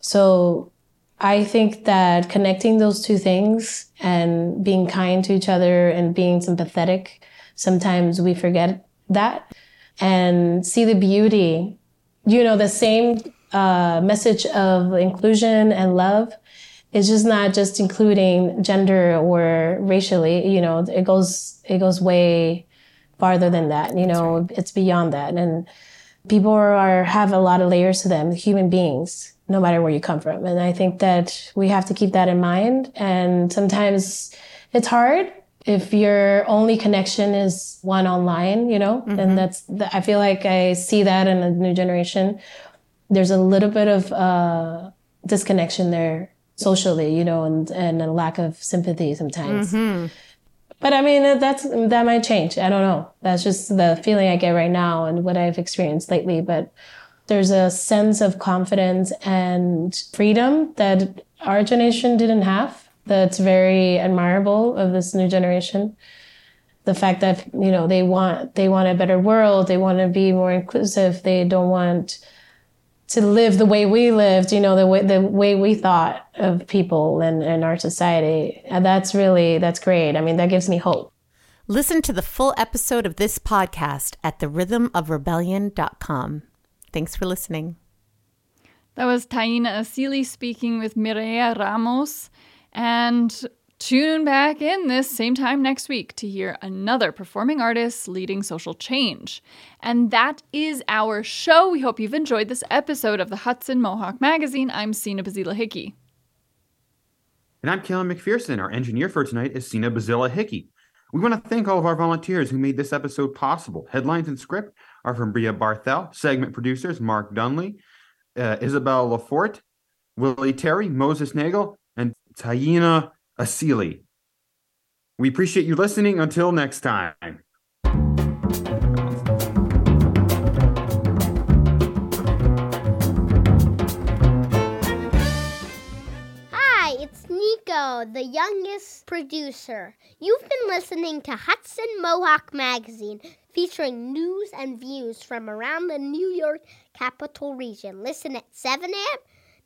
So I think that connecting those two things and being kind to each other and being sympathetic, sometimes we forget that and see the beauty. You know, the same uh, message of inclusion and love it's just not just including gender or racially you know it goes it goes way farther than that you know it's beyond that and people are have a lot of layers to them human beings no matter where you come from. And i think that we have to keep that in mind. And sometimes it's hard. If your only connection is one online you know and that's i feel like i see that in the new generation. There's a little bit of uh, disconnection there socially, you know, and, and a lack of sympathy sometimes. Mm-hmm. But I mean, that's that might change. I don't know. That's just the feeling I get right now and what I've experienced lately. But there's a sense of confidence and freedom that our generation didn't have. That's very admirable of this new generation. The fact that you know they want they want a better world. They want to be more inclusive. They don't want to live the way we lived, you know, the way the way we thought of people and, and our society. And that's really that's great. I mean, that gives me hope. Listen to the full episode of this podcast at therhythmofrebellion.com. Thanks for listening. That was Taina Asili speaking with Mireya Ramos. And tune back in this same time next week to hear another performing artist leading social change. And that is our show. We hope you've enjoyed this episode of the Hudson Mohawk Magazine. I'm Sina Bazila Hickey. And I'm Kellen McPherson. Our engineer for tonight is Sina Bazilla Hickey. We want to thank all of our volunteers who made this episode possible. Headlines and script are from Bria Barthel, segment producers Mark Dunley, uh, Isabel Lafort, Willie Terry, Moses Nagel, and Taina Asili. We appreciate you listening. Until next time. Hi, it's Nico, the youngest producer. You've been listening to Hudson Mohawk Magazine, featuring news and views from around the New York capital region. Listen at 7 a.m.,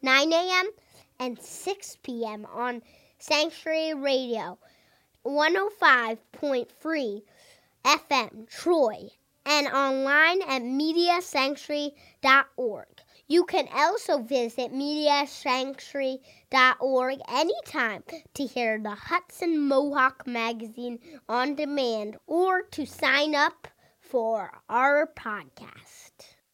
9 a.m., and 6 p.m. on Sanctuary Radio, 105.3 FM, Troy, and online at mediasanctuary.org. You can also visit mediasanctuary.org anytime to hear the Hudson Mohawk magazine on demand or to sign up for our podcast.